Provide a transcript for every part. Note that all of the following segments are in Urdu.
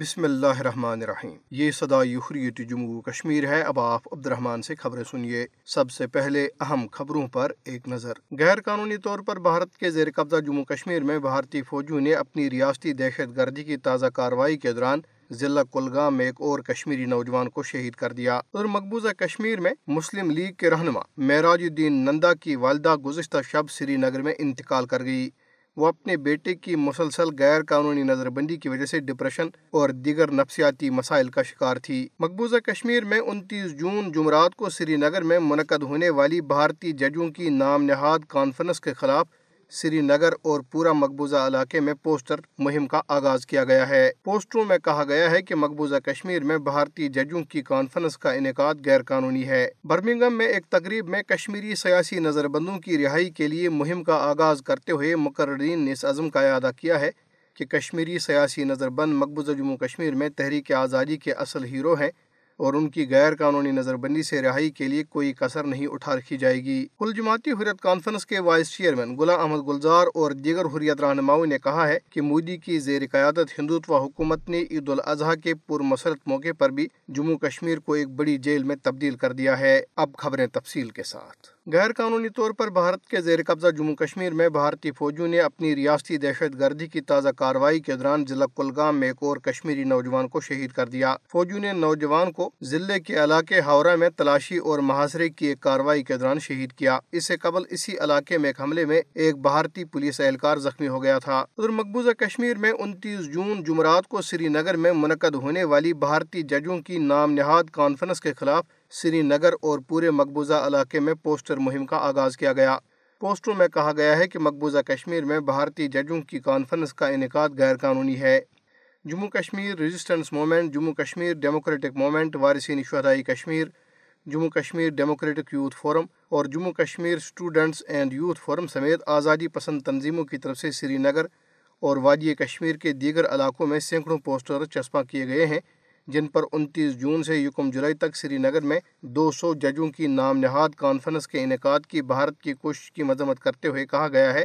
بسم اللہ الرحمن الرحیم۔ یہ صدا یخریت جموں کشمیر ہے۔ اب آپ عبد الرحمن سے خبریں سنیے۔ سب سے پہلے اہم خبروں پر ایک نظر۔ غیر قانونی طور پر بھارت کے زیر قبضہ جموں کشمیر میں بھارتی فوجیوں نے اپنی ریاستی دہشت گردی کی تازہ کارروائی کے دوران ضلع کلگام میں ایک اور کشمیری نوجوان کو شہید کر دیا۔ اور مقبوضہ کشمیر میں مسلم لیگ کے رہنما، معراج الدین نندا کی والدہ گزشتہ شب سری نگر میں انتقال کر گئی۔ وہ اپنے بیٹے کی مسلسل غیر قانونی نظر بندی کی وجہ سے ڈپریشن اور دیگر نفسیاتی مسائل کا شکار تھی۔ مقبوضہ کشمیر میں انتیس جون جمعرات کو سری نگر میں منعقد ہونے والی بھارتی ججوں کی نام نہاد کانفرنس کے خلاف سری نگر اور پورا مقبوضہ علاقے میں پوسٹر مہم کا آغاز کیا گیا ہے۔ پوسٹروں میں کہا گیا ہے کہ مقبوضہ کشمیر میں بھارتی ججوں کی کانفرنس کا انعقاد غیر قانونی ہے۔ برمنگم میں ایک تقریب میں کشمیری سیاسی نظر بندوں کی رہائی کے لیے مہم کا آغاز کرتے ہوئے مقررین نے اس عزم کا اعادہ کیا ہے کہ کشمیری سیاسی نظر بند مقبوضہ جموں کشمیر میں تحریک آزادی کے اصل ہیرو ہیں۔ اور ان کی غیر قانونی نظر بندی سے رہائی کے لیے کوئی کثر نہیں اٹھا رکھی جائے گی۔ کل جماعتی حریت کانفرنس کے وائس چیئرمین غلام احمد گلزار اور دیگر حریت رہنماؤں نے کہا ہے کہ مودی کی زیر قیادت ہندوتوا حکومت نے عید الاضحیٰ کے پرمسرت موقع پر بھی جموں کشمیر کو ایک بڑی جیل میں تبدیل کر دیا ہے۔ اب خبریں تفصیل کے ساتھ۔ غیر قانونی طور پر بھارت کے زیر قبضہ جموں کشمیر میں بھارتی فوجیوں نے اپنی ریاستی دہشت گردی کی تازہ کارروائی کے دوران ضلع کلگام میں ایک اور کشمیری نوجوان کو شہید کر دیا۔ فوجیوں نے نوجوان کو ضلع کے علاقے ہاورا میں تلاشی اور محاصرے کی ایک کارروائی کے دوران شہید کیا۔ اس سے قبل اسی علاقے میں ایک حملے میں ایک بھارتی پولیس اہلکار زخمی ہو گیا تھا۔ ادھر مقبوضہ کشمیر میں انتیس جون جمعرات کو سری نگر میں منعقد ہونے والی بھارتی ججوں کی نام نہاد کانفرنس کے خلاف سری نگر اور پورے مقبوضہ علاقے میں پوسٹر مہم کا آغاز کیا گیا۔ پوسٹروں میں کہا گیا ہے کہ مقبوضہ کشمیر میں بھارتی ججوں کی کانفرنس کا انعقاد غیر قانونی ہے۔ Jammu Kashmir resistance movement Jammu Kashmir democratic movement وارثین شہدائی Kashmir, Jammu Kashmir democratic youth forum اور Jammu Kashmir students and youth forum سمیت آزادی پسند تنظیموں کی طرف سے سری نگر اور وادی کشمیر کے دیگر علاقوں میں سینکڑوں پوسٹر چسپاں کیے گئے ہیں۔ جن پر انتیس جون سے یکم جولائی تک سری نگر میں دو سو ججوں کی نام نہاد کانفرنس کے انعقاد کی بھارت کی کوشش کی مذمت کرتے ہوئے کہا گیا ہے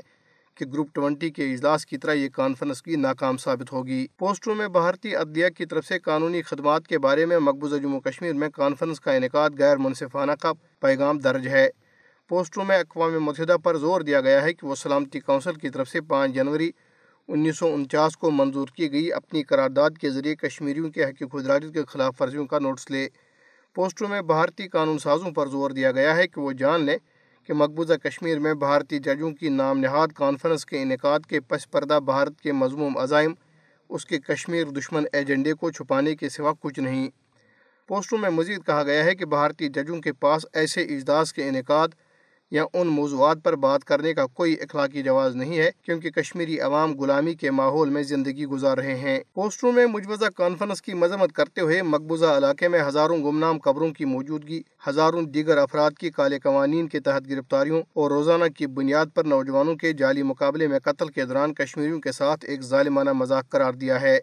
کہ گروپ ٹوینٹی کے اجلاس کی طرح یہ کانفرنس کی ناکام ثابت ہوگی۔ پوسٹروں میں بھارتی عدلیہ کی طرف سے قانونی خدمات کے بارے میں مقبوضہ جموں کشمیر میں کانفرنس کا انعقاد غیر منصفانہ کا پیغام درج ہے۔ پوسٹروں میں اقوام متحدہ پر زور دیا گیا ہے کہ وہ سلامتی کونسل کی طرف سے پانچ جنوری انیس سو انچاس کو منظور کی گئی، اپنی قرارداد کے ذریعے کشمیریوں کے حق خدراجت کے خلاف ورزیوں کا نوٹس لے۔ پوسٹروں میں بھارتی قانون سازوں پر زور دیا گیا ہے کہ وہ جان لیں کہ مقبوضہ کشمیر میں بھارتی ججوں کی نام نہاد کانفرنس کے انعقاد کے پس پردہ بھارت کے مضموم عزائم، اس کے کشمیر دشمن ایجنڈے کو چھپانے کے سوا کچھ نہیں۔ پوسٹروں میں مزید کہا گیا ہے کہ بھارتی ججوں کے پاس ایسے اجلاس کے انعقاد یا ان موضوعات پر بات کرنے کا کوئی اخلاقی جواز نہیں ہے، کیونکہ کشمیری عوام غلامی کے ماحول میں زندگی گزار رہے ہیں۔ پوسٹروں میں مجوزہ کانفرنس کی مذمت کرتے ہوئے مقبوضہ علاقے میں ہزاروں گمنام قبروں کی موجودگی، ہزاروں دیگر افراد کی کالے قوانین کے تحت گرفتاریوں اور روزانہ کی بنیاد پر نوجوانوں کے جعلی مقابلے میں قتل کے دوران کشمیریوں کے ساتھ ایک ظالمانہ مذاق قرار دیا ہے۔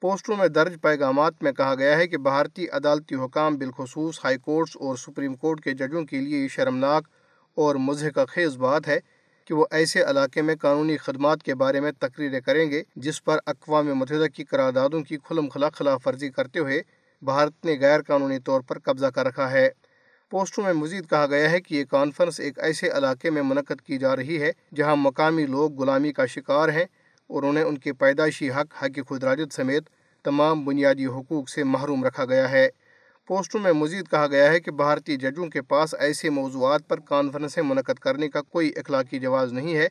پوسٹروں میں درج پیغامات میں کہا گیا ہے کہ بھارتی عدالتی حکام بالخصوص ہائی کورٹس اور سپریم کورٹ کے ججوں کے لیے یہ شرمناک اور مضحکہ خیز بات ہے کہ وہ ایسے علاقے میں قانونی خدمات کے بارے میں تقریریں کریں گے جس پر اقوام متحدہ کی قراردادوں کی کھلم کھلا خلاف ورزی کرتے ہوئے بھارت نے غیر قانونی طور پر قبضہ کر رکھا ہے۔ پوسٹوں میں مزید کہا گیا ہے کہ یہ کانفرنس ایک ایسے علاقے میں منعقد کی جا رہی ہے جہاں مقامی لوگ غلامی کا شکار ہیں اور انہیں ان کے پیدائشی حق حق خدراجت سمیت تمام بنیادی حقوق سے محروم رکھا گیا ہے۔ پوسٹوں میں مزید کہا گیا ہے کہ بھارتی ججوں کے پاس ایسے موضوعات پر کانفرنسیں منعقد کرنے کا کوئی اخلاقی جواز نہیں ہے،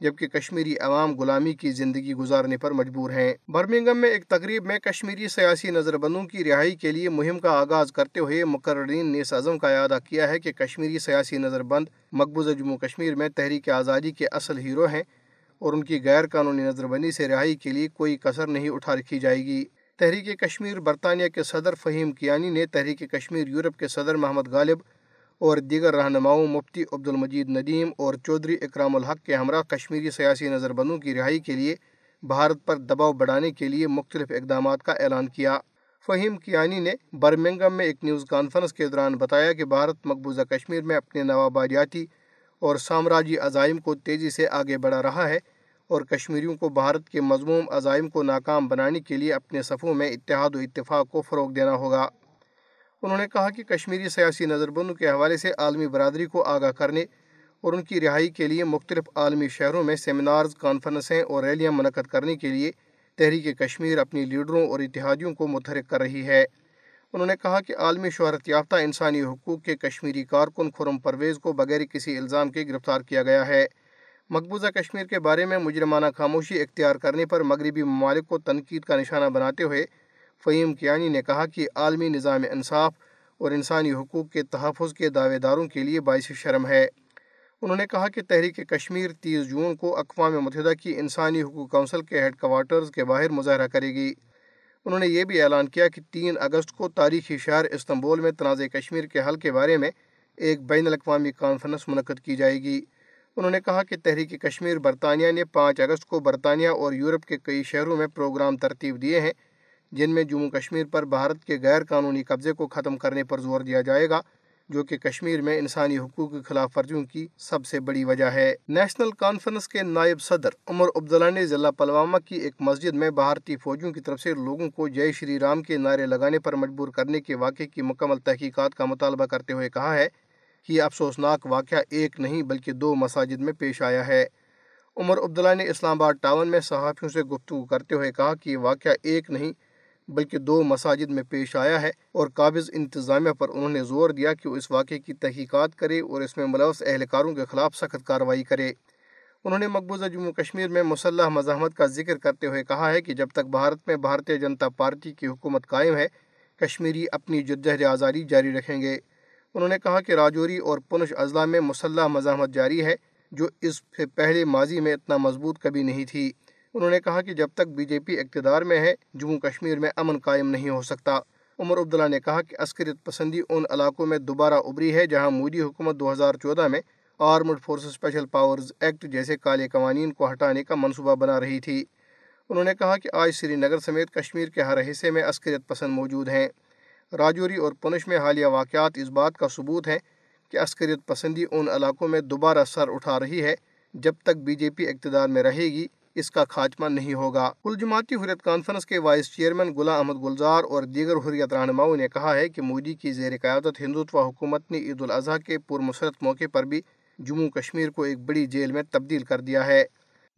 جبکہ کشمیری عوام غلامی کی زندگی گزارنے پر مجبور ہیں۔ برمنگم میں ایک تقریب میں کشمیری سیاسی نظر بندوں کی رہائی کے لیے مہم کا آغاز کرتے ہوئے مقررین نے اس عزم کا اعادہ کیا ہے کہ کشمیری سیاسی نظر بند مقبوضہ جموں کشمیر میں تحریک آزادی کے اصل ہیرو ہیں اور ان کی غیر قانونی نظر بندی سے رہائی کے لیے کوئی کثر نہیں اٹھا رکھی جائے گی۔ تحریک کشمیر برطانیہ کے صدر فہیم کیانی نے تحریک کشمیر یورپ کے صدر محمد غالب اور دیگر رہنماؤں مفتی عبد المجید ندیم اور چودھری اکرام الحق کے ہمراہ کشمیری سیاسی نظر بندوں کی رہائی کے لیے بھارت پر دباؤ بڑھانے کے لیے مختلف اقدامات کا اعلان کیا۔ فہیم کیانی نے برمنگم میں ایک نیوز کانفرنس کے دوران بتایا کہ بھارت مقبوضہ کشمیر میں اپنے نوآبادیاتی اور سامراجی عزائم کو تیزی سے آگے بڑھا رہا ہے۔ اور کشمیریوں کو بھارت کے مضموم عزائم کو ناکام بنانے کے لیے اپنے صفوں میں اتحاد و اتفاق کو فروغ دینا ہوگا۔ انہوں نے کہا کہ کشمیری سیاسی نظر بندوں کے حوالے سے عالمی برادری کو آگاہ کرنے اور ان کی رہائی کے لیے مختلف عالمی شہروں میں سیمینارز کانفرنسیں اور ریلیاں منعقد کرنے کے لیے تحریک کشمیر اپنی لیڈروں اور اتحادیوں کو متحرک کر رہی ہے۔ انہوں نے کہا کہ عالمی شہرت یافتہ انسانی حقوق کے کشمیری کارکن خرم پرویز کو بغیر کسی الزام کے گرفتار کیا گیا ہے۔ مقبوضہ کشمیر کے بارے میں مجرمانہ خاموشی اختیار کرنے پر مغربی ممالک کو تنقید کا نشانہ بناتے ہوئے فہیم کیانی نے کہا کہ عالمی نظام انصاف اور انسانی حقوق کے تحفظ کے دعوے داروں کے لیے باعث شرم ہے۔ انہوں نے کہا کہ تحریک کشمیر تیس جون کو اقوام متحدہ کی انسانی حقوق کونسل کے ہیڈ کوارٹرز کے باہر مظاہرہ کرے گی۔ انہوں نے یہ بھی اعلان کیا کہ تین اگست کو تاریخی شہر استنبول میں تنازع کشمیر کے حل کے بارے میں ایک بین الاقوامی کانفرنس منعقد کی جائے گی۔ انہوں نے کہا کہ تحریک کشمیر برطانیہ نے پانچ اگست کو برطانیہ اور یورپ کے کئی شہروں میں پروگرام ترتیب دیے ہیں، جن میں جموں کشمیر پر بھارت کے غیر قانونی قبضے کو ختم کرنے پر زور دیا جائے گا، جو کہ کشمیر میں انسانی حقوق کی خلاف ورزیوں کی سب سے بڑی وجہ ہے۔ نیشنل کانفرنس کے نائب صدر عمر عبداللہ نے ضلع پلوامہ کی ایک مسجد میں بھارتی فوجیوں کی طرف سے لوگوں کو جے شری رام کے نعرے لگانے پر مجبور کرنے کے واقعے کی مکمل تحقیقات کا مطالبہ کرتے ہوئے کہا ہے یہ افسوسناک واقعہ ایک نہیں بلکہ دو مساجد میں پیش آیا ہے۔ عمر عبداللہ نے اسلام آباد ٹاؤن میں صحافیوں سے گفتگو کرتے ہوئے کہا کہ یہ واقعہ ایک نہیں بلکہ دو مساجد میں پیش آیا ہے اور قابض انتظامیہ پر انہوں نے زور دیا کہ وہ اس واقعے کی تحقیقات کرے اور اس میں ملوث اہلکاروں کے خلاف سخت کارروائی کرے۔ انہوں نے مقبوضہ جموں کشمیر میں مسلح مزاحمت کا ذکر کرتے ہوئے کہا ہے کہ جب تک بھارت میں بھارتیہ جنتا پارٹی کی حکومت قائم ہے، کشمیری اپنی جدہد آزادی جاری رکھیں گے۔ انہوں نے کہا کہ راجوری اور پنش اضلاع میں مسلح مزاحمت جاری ہے، جو اس سے پہلے ماضی میں اتنا مضبوط کبھی نہیں تھی۔ انہوں نے کہا کہ جب تک بی جے پی اقتدار میں ہے، جموں کشمیر میں امن قائم نہیں ہو سکتا۔ عمر عبداللہ نے کہا کہ عسکریت پسندی ان علاقوں میں دوبارہ ابری ہے جہاں مودی حکومت دو ہزار چودہ میں armed force special powers act جیسے کالے قوانین کو ہٹانے کا منصوبہ بنا رہی تھی۔ انہوں نے کہا کہ آج سری نگر سمیت کشمیر کے ہر حصے میں عسکریت پسند موجود ہیں۔ راجوری اور پنش میں حالیہ واقعات اس بات کا ثبوت ہیں کہ عسکریت پسندی ان علاقوں میں دوبارہ سر اٹھا رہی ہے جب تک بی جے پی اقتدار میں رہے گی، اس کا خاتمہ نہیں ہوگا۔ کل جماعتی حریت کانفرنس کے وائس چیئرمین گلا احمد گلزار اور دیگر حریت رہنماؤں نے کہا ہے کہ مودی کی زیر قیادت ہندوتوا حکومت نے عید الاضحیٰ کے پرمسرت موقع پر بھی جموں کشمیر کو ایک بڑی جیل میں تبدیل کر دیا ہے۔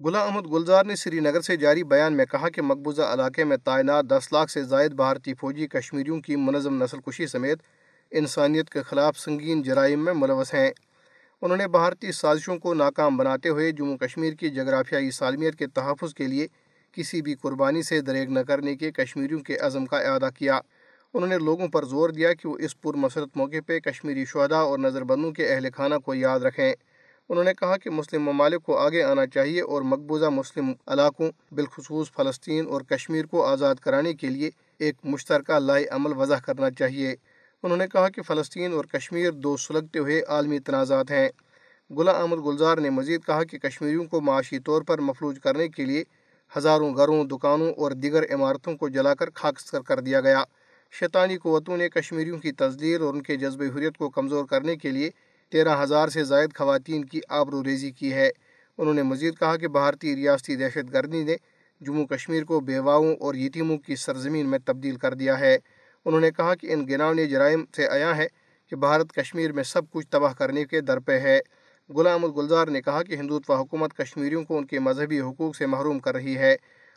گلا احمد گلزار نے سری نگر سے جاری بیان میں کہا کہ مقبوضہ علاقے میں تعینات دس لاکھ سے زائد بھارتی فوجی کشمیریوں کی منظم نسل کشی سمیت انسانیت کے خلاف سنگین جرائم میں ملوث ہیں۔ انہوں نے بھارتی سازشوں کو ناکام بناتے ہوئے جموں کشمیر کی جغرافیائی سالمیت کے تحفظ کے لیے کسی بھی قربانی سے دریگ نہ کرنے کے کشمیریوں کے عزم کا اعادہ کیا۔ انہوں نے لوگوں پر زور دیا کہ وہ اس پر مسرت موقع پہ کشمیری شہدا اور نظر بندوں کے اہل خانہ کو یاد رکھیں۔ انہوں نے کہا کہ مسلم ممالک کو آگے آنا چاہیے اور مقبوضہ مسلم علاقوں، بالخصوص فلسطین اور کشمیر کو آزاد کرانے کے لیے ایک مشترکہ لائے عمل وضع کرنا چاہیے۔ انہوں نے کہا کہ فلسطین اور کشمیر دو سلگتے ہوئے عالمی تنازعات ہیں۔ گلا احمد گلزار نے مزید کہا کہ کشمیریوں کو معاشی طور پر مفلوج کرنے کے لیے ہزاروں گھروں، دکانوں اور دیگر عمارتوں کو جلا کر خاکستر کر دیا گیا۔ شیطانی قوتوں نے کشمیریوں کی تزدیر اور ان کے جذب حریت کو کمزور کرنے کے لیے تیرہ ہزار سے زائد خواتین کی آبرو ریزی کی ہے۔ انہوں نے مزید کہا کہ بھارتی ریاستی دہشت گردی نے جموں کشمیر کو بیواؤں اور یتیموں کی سرزمین میں تبدیل کر دیا ہے۔ انہوں نے کہا کہ ان گناونی جرائم سے آیا ہے کہ بھارت کشمیر میں سب کچھ تباہ کرنے کے در پہ ہے۔ غلام الگلزار نے کہا کہ ہندوتوا حکومت کشمیریوں کو ان کے مذہبی حقوق سے محروم کر رہی ہے۔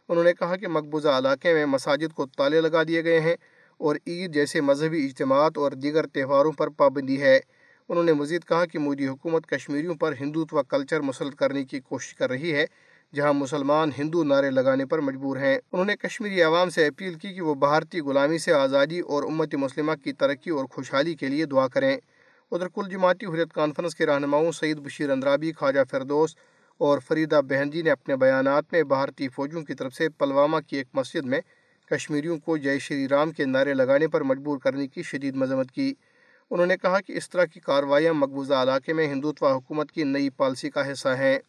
انہوں نے کہا کہ مقبوضہ علاقے میں مساجد کو تالے لگا دیے گئے ہیں اور عید جیسے مذہبی اجتماعات اور دیگر تہواروں پر پابندی ہے۔ انہوں نے مزید کہا کہ مودی حکومت کشمیریوں پر ہندوتوا کلچر مسلط کرنے کی کوشش کر رہی ہے، جہاں مسلمان ہندو نعرے لگانے پر مجبور ہیں۔ انہوں نے کشمیری عوام سے اپیل کی کہ وہ بھارتی غلامی سے آزادی اور امت مسلمہ کی ترقی اور خوشحالی کے لیے دعا کریں۔ ادھر کل جماعتی حریت کانفرنس کے رہنماؤں سعید بشیر اندرابی، خواجہ فردوس اور فریدہ بہنجی نے اپنے بیانات میں بھارتی فوجوں کی طرف سے پلوامہ کی ایک مسجد میں کشمیریوں کو جے شری رام کے نعرے لگانے پر مجبور کرنے کی شدید مذمت کی۔ انہوں نے کہا کہ اس طرح کی کارروائیاں مقبوضہ علاقے میں ہندوتوا حکومت کی نئی پالسی کا حصہ ہیں۔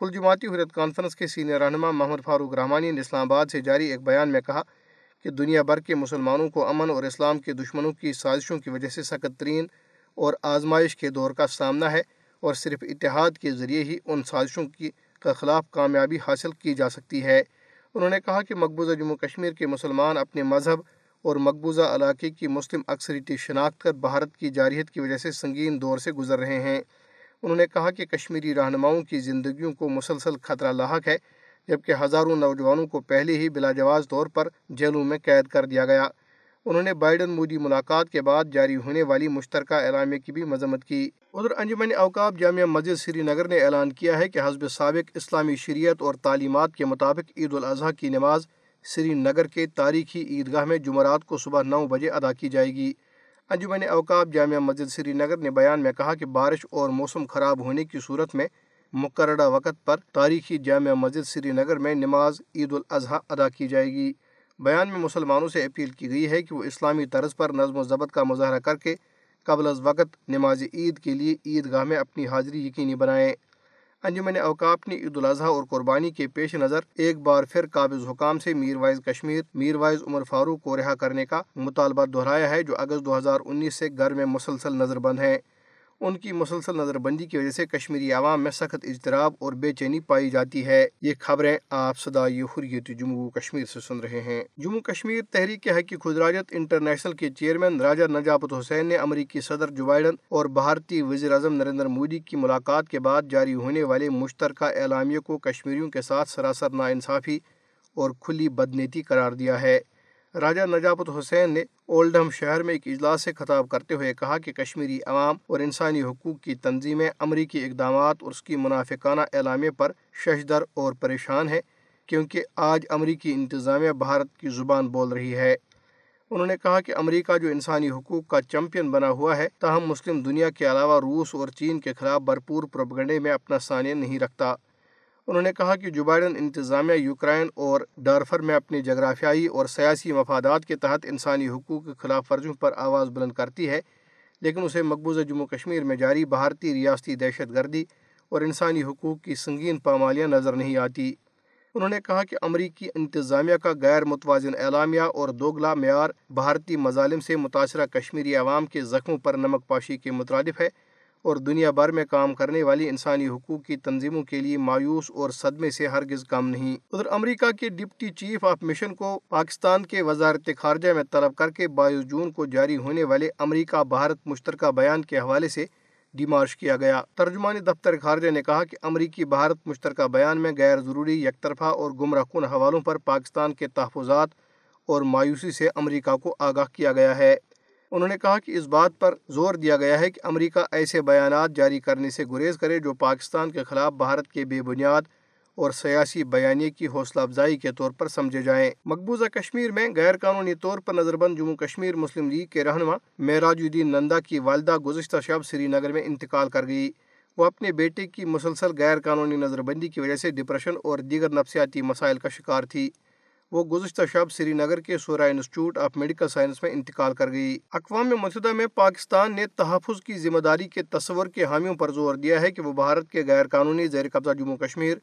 کل جماعتی حریت کانفرنس کے سینئر رہنما محمد فاروق رحمانی نے اسلام آباد سے جاری ایک بیان میں کہا کہ دنیا بھر کے مسلمانوں کو امن اور اسلام کے دشمنوں کی سازشوں کی وجہ سے سخت ترین اور آزمائش کے دور کا سامنا ہے اور صرف اتحاد کے ذریعے ہی ان سازشوں کی کے خلاف کامیابی حاصل کی جا سکتی ہے۔ انہوں نے کہا کہ مقبوضہ جموں کشمیر کے مسلمان اپنے مذہب اور مقبوضہ علاقے کی مسلم اکثریتی شناخت کر بھارت کی جارحیت کی وجہ سے سنگین دور سے گزر رہے ہیں۔ انہوں نے کہا کہ کشمیری رہنماؤں کی زندگیوں کو مسلسل خطرہ لاحق ہے، جبکہ ہزاروں نوجوانوں کو پہلے ہی بلا جواز طور پر جیلوں میں قید کر دیا گیا۔ انہوں نے بائیڈن مودی ملاقات کے بعد جاری ہونے والی مشترکہ اعلامیہ کی بھی مذمت کی۔ ادھر، انجمن اوقاب جامعہ مسجد سری نگر نے اعلان کیا ہے کہ حزب سابق اسلامی شریعت اور تعلیمات کے مطابق عید الاضحیٰ کی نماز سری نگر کے تاریخی عیدگاہ میں جمعرات کو صبح نو بجے ادا کی جائے گی۔ ہاں جی، انجمن اوقاب جامعہ مسجد سری نگر نے بیان میں کہا کہ بارش اور موسم خراب ہونے کی صورت میں مقررہ وقت پر تاریخی جامعہ مسجد سری نگر میں نماز عید الاضحیٰ ادا کی جائے گی۔ بیان میں مسلمانوں سے اپیل کی گئی ہے کہ وہ اسلامی طرز پر نظم و ضبط کا مظاہرہ کر کے قبل از وقت نماز عید کے لیے عید گاہ میں اپنی حاضری یقینی بنائیں۔ انجمن اوقاف نے عید الاضحیٰ اور قربانی کے پیش نظر ایک بار پھر قابض حکام سے میر وائز کشمیر، میر وائز عمر فاروق کو رہا کرنے کا مطالبہ دہرایا ہے جو اگست دو ہزار انیس سے گھر میں مسلسل نظر بند ہیں۔ ان کی مسلسل نظر بندی کی وجہ سے کشمیری عوام میں سخت اجتراب اور بے چینی پائی جاتی ہے۔ یہ خبریں آپ صدائی حریت جموں کشمیر سے سن رہے ہیں۔ جموں کشمیر تحریک حق خدراجت انٹرنیشنل کے چیئرمین راجہ نجابت حسین نے امریکی صدر جو بائیڈن اور بھارتی وزیر اعظم نریندر مودی کی ملاقات کے بعد جاری ہونے والے مشترکہ اعلامیہ کو کشمیریوں کے ساتھ سراسر ناانصافی اور کھلی بدنیتی قرار دیا ہے۔ راجہ نجابت حسین نے اولڈہم شہر میں ایک اجلاس سے خطاب کرتے ہوئے کہا کہ کشمیری عوام اور انسانی حقوق کی تنظیمیں امریکی اقدامات اور اس کی منافقانہ اعلامیہ پر ششدر اور پریشان ہیں کیونکہ آج امریکی انتظامیہ بھارت کی زبان بول رہی ہے۔ انہوں نے کہا کہ امریکہ جو انسانی حقوق کا چمپئن بنا ہوا ہے، تاہم مسلم دنیا کے علاوہ روس اور چین کے خلاف بھرپور پروپگنڈے میں اپنا ثانیہ نہیں رکھتا۔ انہوں نے کہا کہ جو بائیڈن انتظامیہ یوکرائن اور ڈارفر میں اپنی جغرافیائی اور سیاسی مفادات کے تحت انسانی حقوق کی خلاف ورزیوں پر آواز بلند کرتی ہے، لیکن اسے مقبوضہ جموں کشمیر میں جاری بھارتی ریاستی دہشت گردی اور انسانی حقوق کی سنگین پامالیاں نظر نہیں آتی۔ انہوں نے کہا کہ امریکی انتظامیہ کا غیر متوازن اعلامیہ اور دوگلا معیار بھارتی مظالم سے متاثرہ کشمیری عوام کے زخموں پر نمک پاشی کے مترادف ہے۔ اور دنیا بھر میں کام کرنے والی انسانی حقوق کی تنظیموں کے لیے مایوس اور صدمے سے ہرگز کم نہیں۔ ادھر امریکہ کے ڈپٹی چیف آف مشن کو پاکستان کے وزارت خارجہ میں طلب کر کے بائیس جون کو جاری ہونے والے امریکہ بھارت مشترکہ بیان کے حوالے سے ڈیمارش کیا گیا۔ ترجمانی دفتر خارجہ نے کہا کہ امریکی بھارت مشترکہ بیان میں غیر ضروری یک طرفہ اور گمراہ کن حوالوں پر پاکستان کے تحفظات اور مایوسی سے امریکہ کو آگاہ کیا گیا ہے۔ انہوں نے کہا کہ اس بات پر زور دیا گیا ہے کہ امریکہ ایسے بیانات جاری کرنے سے گریز کرے جو پاکستان کے خلاف بھارت کے بے بنیاد اور سیاسی بیانیے کی حوصلہ افزائی کے طور پر سمجھے جائیں۔ مقبوضہ کشمیر میں غیر قانونی طور پر نظر بند جموں کشمیر مسلم لیگ کے رہنما معراج الدین نندا کی والدہ گزشتہ شب سری نگر میں انتقال کر گئی۔ وہ اپنے بیٹے کی مسلسل غیر قانونی نظر بندی کی وجہ سے ڈپریشن اور دیگر نفسیاتی مسائل کا شکار تھی۔ وہ گزشتہ شب سری نگر کے سورا انسٹیٹیوٹ آف میڈیکل سائنس میں انتقال کر گئی۔ اقوام متحدہ میں پاکستان نے تحفظ کی ذمہ داری کے تصور کے حامیوں پر زور دیا ہے کہ وہ بھارت کے غیر قانونی زیر قبضہ جموں کشمیر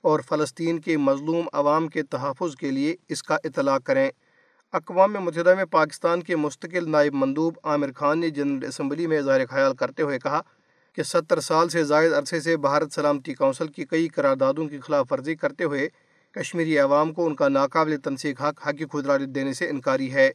اور فلسطین کے مظلوم عوام کے تحفظ کے لیے اس کا اطلاق کریں۔ اقوام متحدہ میں پاکستان کے مستقل نائب مندوب عامر خان نے جنرل اسمبلی میں اظہار خیال کرتے ہوئے کہا کہ ستر سال سے زائد عرصے سے بھارت سلامتی کونسل کی کئی قراردادوں کی خلاف ورزی کرتے ہوئے کشمیری عوام کو ان کا ناقابل تنسیق حق، حقی خدراجت دینے سے انکاری ہے۔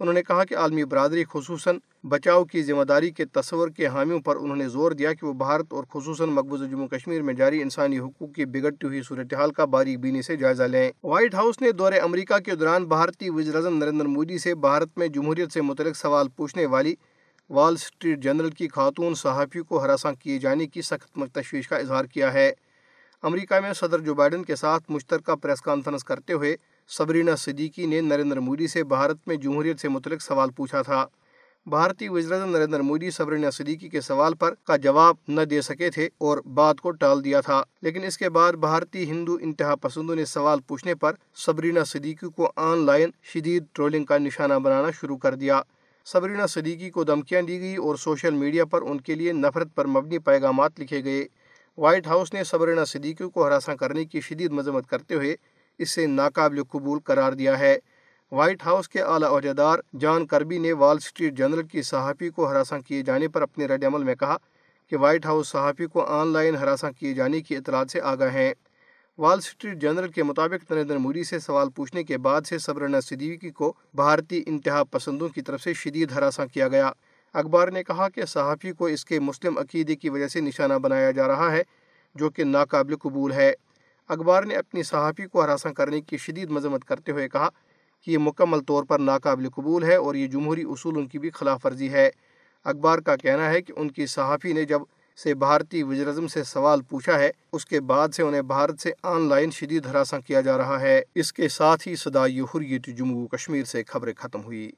انہوں نے کہا کہ عالمی برادری خصوصاً بچاؤ کی ذمہ داری کے تصور کے حامیوں پر انہوں نے زور دیا کہ وہ بھارت اور خصوصاً مقبوضہ جموں کشمیر میں جاری انسانی حقوق کی بگڑتی ہوئی صورتحال کا باریک بینی سے جائزہ لیں۔ وائٹ ہاؤس نے دور امریکہ کے دوران بھارتی وزیر اعظم نریندر مودی سے بھارت میں جمہوریت سے متعلق سوال پوچھنے والی وال اسٹریٹ جنرل کی خاتون صحافی کو ہراساں کیے جانے کی سخت تشویش کا اظہار کیا ہے۔ امریکہ میں صدر جو بائیڈن کے ساتھ مشترکہ پریس کانفرنس کرتے ہوئے صبرینہ صدیقی نے نریندر مودی سے بھارت میں جمہوریت سے متعلق سوال پوچھا تھا۔ بھارتی وزیر نریندر مودی صبرینہ صدیقی کے سوال پر کا جواب نہ دے سکے تھے اور بات کو ٹال دیا تھا۔ لیکن اس کے بعد بھارتی ہندو انتہا پسندوں نے سوال پوچھنے پر صبرینہ صدیقی کو آن لائن شدید ٹرولنگ کا نشانہ بنانا شروع کر دیا۔ صبرینہ صدیقی کو دھمکیاں دی گئی اور سوشل میڈیا پر ان کے لیے نفرت پر مبنی پیغامات لکھے گئے۔ وائٹ ہاؤس نے صبرینہ صدیقی کو ہراساں کرنے کی شدید مذمت کرتے ہوئے اسے ناقابل قبول قرار دیا ہے۔ وائٹ ہاؤس کے اعلیٰ عہدیدار جان کربی نے وال اسٹریٹ جنرل کی صحافی کو ہراساں کیے جانے پر اپنے رد عمل میں کہا کہ وائٹ ہاؤس صحافی کو آن لائن ہراساں کیے جانے کی اطلاعات سے آگاہ ہیں۔ وال اسٹریٹ جنرل کے مطابق نریندر مودی سے سوال پوچھنے کے بعد سے سبرنا صدیقی کو بھارتی انتہا پسندوں کی طرف سے شدید ہراساں کیا گیا۔ اخبار نے کہا کہ صحافی کو اس کے مسلم عقیدے کی وجہ سے نشانہ بنایا جا رہا ہے، جو کہ ناقابل قبول ہے۔ اخبار نے اپنی صحافی کو ہراساں کرنے کی شدید مذمت کرتے ہوئے کہا کہ یہ مکمل طور پر ناقابل قبول ہے اور یہ جمہوری اصولوں کی بھی خلاف ورزی ہے۔ اخبار کا کہنا ہے کہ ان کی صحافی نے جب سے بھارتی وزیراعظم سے سوال پوچھا ہے، اس کے بعد سے انہیں بھارت سے آن لائن شدید ہراساں کیا جا رہا ہے۔ اس کے ساتھ ہی صدائی حریت جموں کشمیر سے خبریں ختم ہوئی